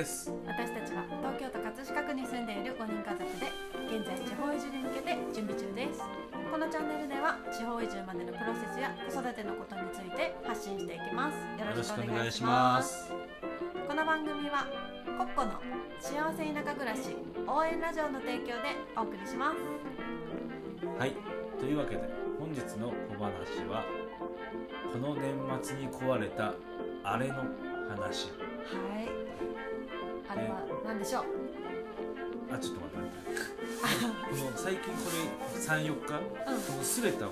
です。私たちは東京都葛飾区に住んでいる5人家族で現在地方移住に向けて準備中です。このチャンネルでは地方移住までのプロセスや子育てのことについて発信していきます。よろしくお願いします。この番組はコッコの幸せ田舎暮らし応援ラジオの提供でお送りします。はい。というわけで本日の小話はこの年末に壊れたあれの話。はいあれは何でしょう？あちょっと待って。この最近これ34日、このすべたを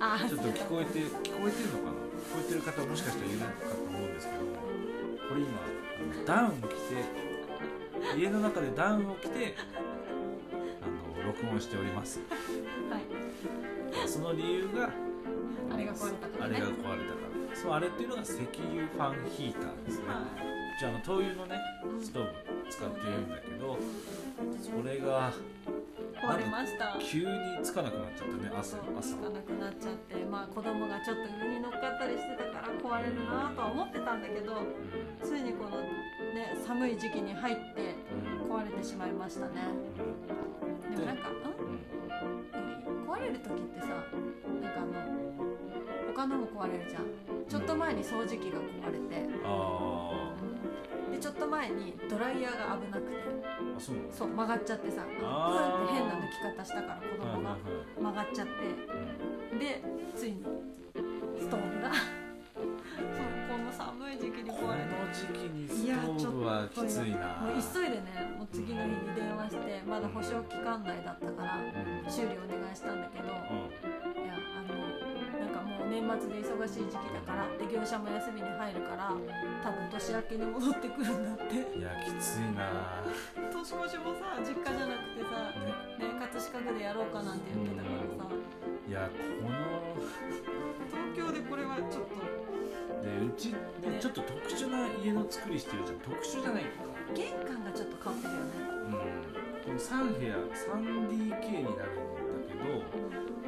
あ。ちょっと聞こえて聞こえてるのかな？聞こえてる方もしかしたらいるかと思うんですけどこれ今あのダウン着て家の中でダウンを着てあの録音しております。はい。その理由があれが壊れたからね。あれが壊れたから。そのあれっていうのが石油ファンヒーターですね。はじゃああの灯油のねうん。ストーブ使っているんだけどそれが壊れました。急につかなくなっちゃったね朝朝つかなくなっちゃってまあ子供がちょっと上に乗っかったりしてたから壊れるなとは思ってたんだけどうついにこのね寒い時期に入ってんうん。壊れてしまいましたね。でもなんかん？うん。壊れる時ってさなんかあの他のも壊れるじゃん。ちょっと前に掃除機が壊れて。あでちょっと前にドライヤーが危なくて。ーあそうなの？そう曲がっちゃってさプンあーって変な抜き方したから子供が曲がっちゃって。うん。でついにストーブがそうこの寒い時期にこ壊れて。の時期にストーブはきついな。もう急いでねもう次の日に電話してまだ保証期間内だったからうん。修理お願いしたんだけど年末で忙しい時期だからで業者も休みに入るから多分年明けに戻ってくるんだって。んいやきついな。年越しもさ実家じゃなくてさね。ね葛飾区でやろうかなんて言ってたからさ。いやこの東京でこれはちょっと。でうちね。ちょっと特殊な家の作りしてるじゃん。特殊じゃないけど玄関がちょっと変わってるよね。うん。この3部屋 3DK になるんだけど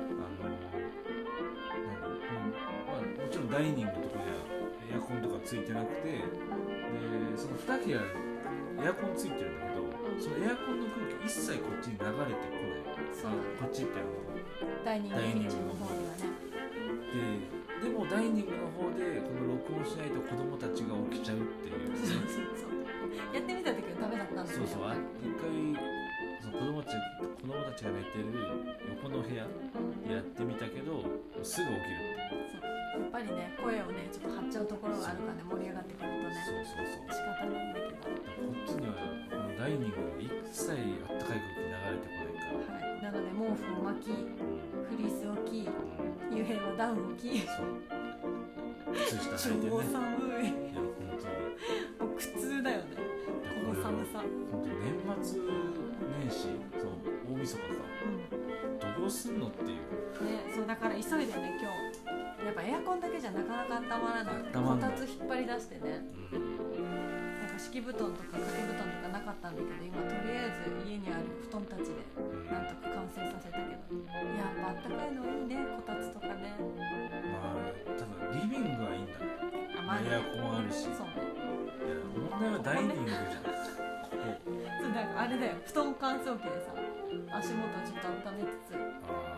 ダイニングとかにはエアコンとかついてなくてでその2部屋エアコンついてるんだけどそのエアコンの空気一切こっちに流れてこない。こっちってあのダイニングの方に。はね。ででもダイニングの方でこの録音しないと子供たちが起きちゃうっていう。そうそうそう。やってみた時はダメだったんだそうそう。あやっ一回その子供たち子供たちが寝てる横の部屋やってみたけどすぐ起きるぱりね声をねちょっと張っちゃうところがあるからね盛り上がってくるとねそうそうそう。仕方ないんだけど。こっちにはこのダイニングに一切あったかい空気流れてこないから、はい。なので毛布を巻きうんフリースを着うん幽閉はダウンを着そう。靴下履いてね。超寒い。いや本当に。もう苦痛だよね。この寒さ。本当年末年始そう大晦日か。うん。どうすんのっていう。ねそうだから急いでね今日なかなか温まらなくてこたつ引っ張り出してね。うんなんか敷布団とか掛け布団とかなかったんだけど今とりあえず家にある布団たちでうんなんとか完成させたけど。やっぱあったかいのいいねこたつとかね。まあただリビングはいいんだ。あまあね。エアコンあるし。そう。ねいや問題はダイニングじゃん。ここそうだからあれだよ。布団乾燥機でさ足元ちょっと温めつつ。あ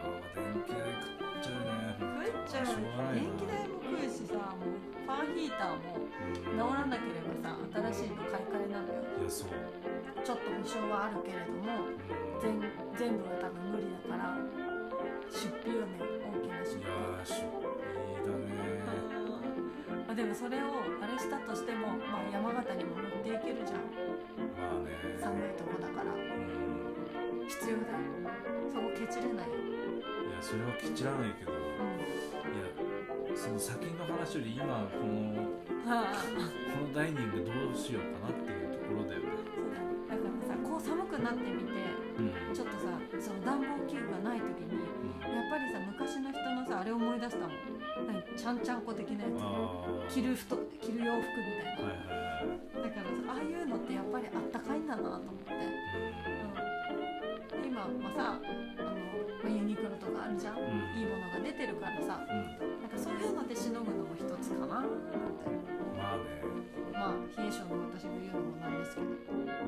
あ電気代食っちゃうね。食っちゃう。電気代しさもうファンヒーターもうん治らなければさ新しいの買い替えなのよ。いやそう、ちょっと保証はあるけれどもうん、全全部は多分無理だから出費よね大きな出い費やー出費だね。まあでもそれをあれしたとしても、まあ、山形にも持っていけるじゃん。まあね。寒いとこだから。うん。必要だよ。そこケチれないよ、いやそれはケチらないけど。いやその先の話より今このはあこのダイニングどうしようかなっていうところだよね。そうだからさこう寒くなってみてうんちょっとさその暖房器具がない時にやっぱりさ昔の人のさあれを思い出したもん。何ちゃんちゃんこ的なやつ。着る服着る洋服みたいな、はいはいはい。だからさああいうのってやっぱりあったかいんだなと思って、うん、で今はさあの、まあ、るじゃん、うん。いいものが出てるからさ。なんかそういうのでしのぐのも一つかな。まあね。まあ冷え性の私が言うのもなんですけど。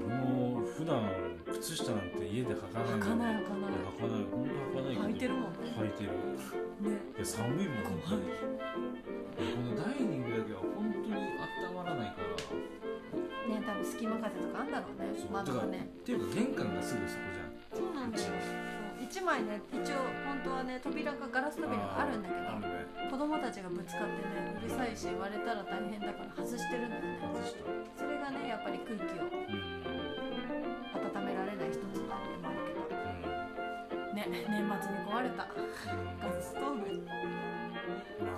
俺も普段靴下なんて家で履かない履かない履かない。履かない。本当履かない履いてるもんね。履いてる。ね。いや寒いもん。怖い。このダイニングだけは本当に温まらないから。ね多分隙間風とかあんだろうね。窓がね。っていうか玄関がすぐそこじゃん。そうなんだよ一枚ね一応本当はね扉がガラス扉があるんだけどね子供たちがぶつかってねうるさいし割れたら大変だから外してるんだよね。外したそれがねやっぱり空気をうん温められない一つの理由もあるけど。うん。ね年末に壊れたガスストーブ。うん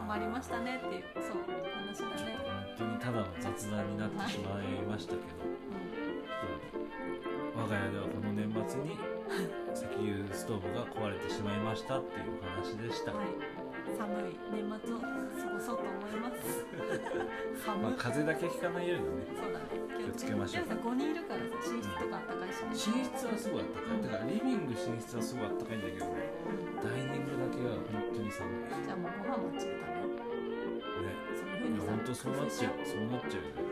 困りましたねっていうそう話だね、本当にただの雑談になってしまいましたけど、う我が家ではこの年末に石油ストーブが壊れてしまいましたっていうお話でした、ん、はい。寒い年末を過ごそうと思います。寒。い、まあ、風邪だけひかないようにねそうだね。気をつけましょう。でもさ5人いるからさ寝室とかあったかいしね、寝室はすごいあったかい。だからリビング寝室はすごいあったかいんだけどねダイニングだけは本当に寒い。ねじゃあもうご飯もっちで食べよう。そういうふうにさ本当そうなっちゃう。そうなっちゃうよね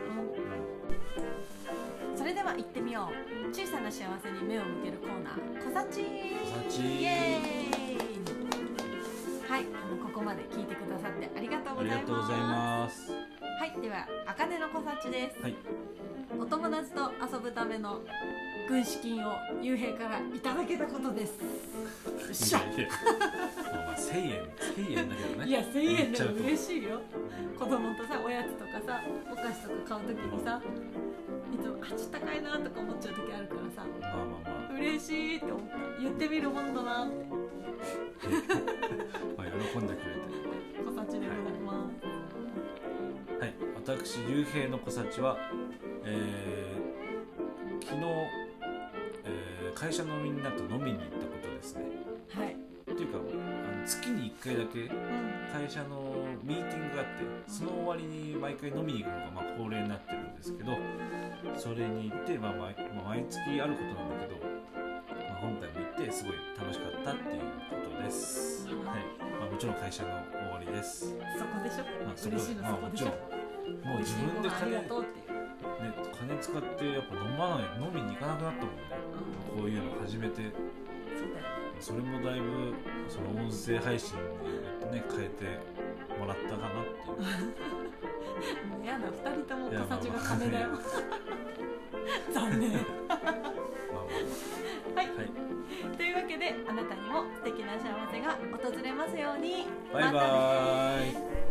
れでは行ってみよう。小さな幸せに目を向けるコーナー「こさち」小さちイエーイ。はいあのここまで聞いてくださってありがとうあございます。りがとうございます。はいではあかねのこさちです。はい。お友達と遊ぶための軍資金を雄平からいただけたことです。よっしゃまあ1000円1000円だけどね。いや1000円でも嬉しいよ。子供とさおやつとかさお菓子とか買う時にさいつもあちょっと高いなとか思っちゃう時あるからさまあまあま嬉しいって思った。言ってみるもんだなって。あ、まあ、喜んでくれて。小さちでございまはい、私竜兵の小幸は、えー昨日、えー会社のみんなと飲みに行ったことですね。すはい。っていうかあの月に1回だけうん。会社のミーティングがあってその終わりに毎回飲みに行くのがまあ恒例になってるんですけどそれに行って、まあ毎まあ、毎月あることなんだけど、まあ、今回も行ってすごい楽しかったっていうことです。はい。まあ、もちろん会社の終わりです。そこでしょ、まあ、そこ嬉しいのまあもちろん。そこでしょもう自分であ金金使ってやっぱ飲まない飲みに行かなくなったもんね。うん、こういうの始めて。そうだよね。それもだいぶその音声配信にね変えてもらったかなっていう。もうやだ二人とも小がまあ金だよ。残念。はい、あはい。というわけであなたにも素敵な幸せが訪れますように。バイバイ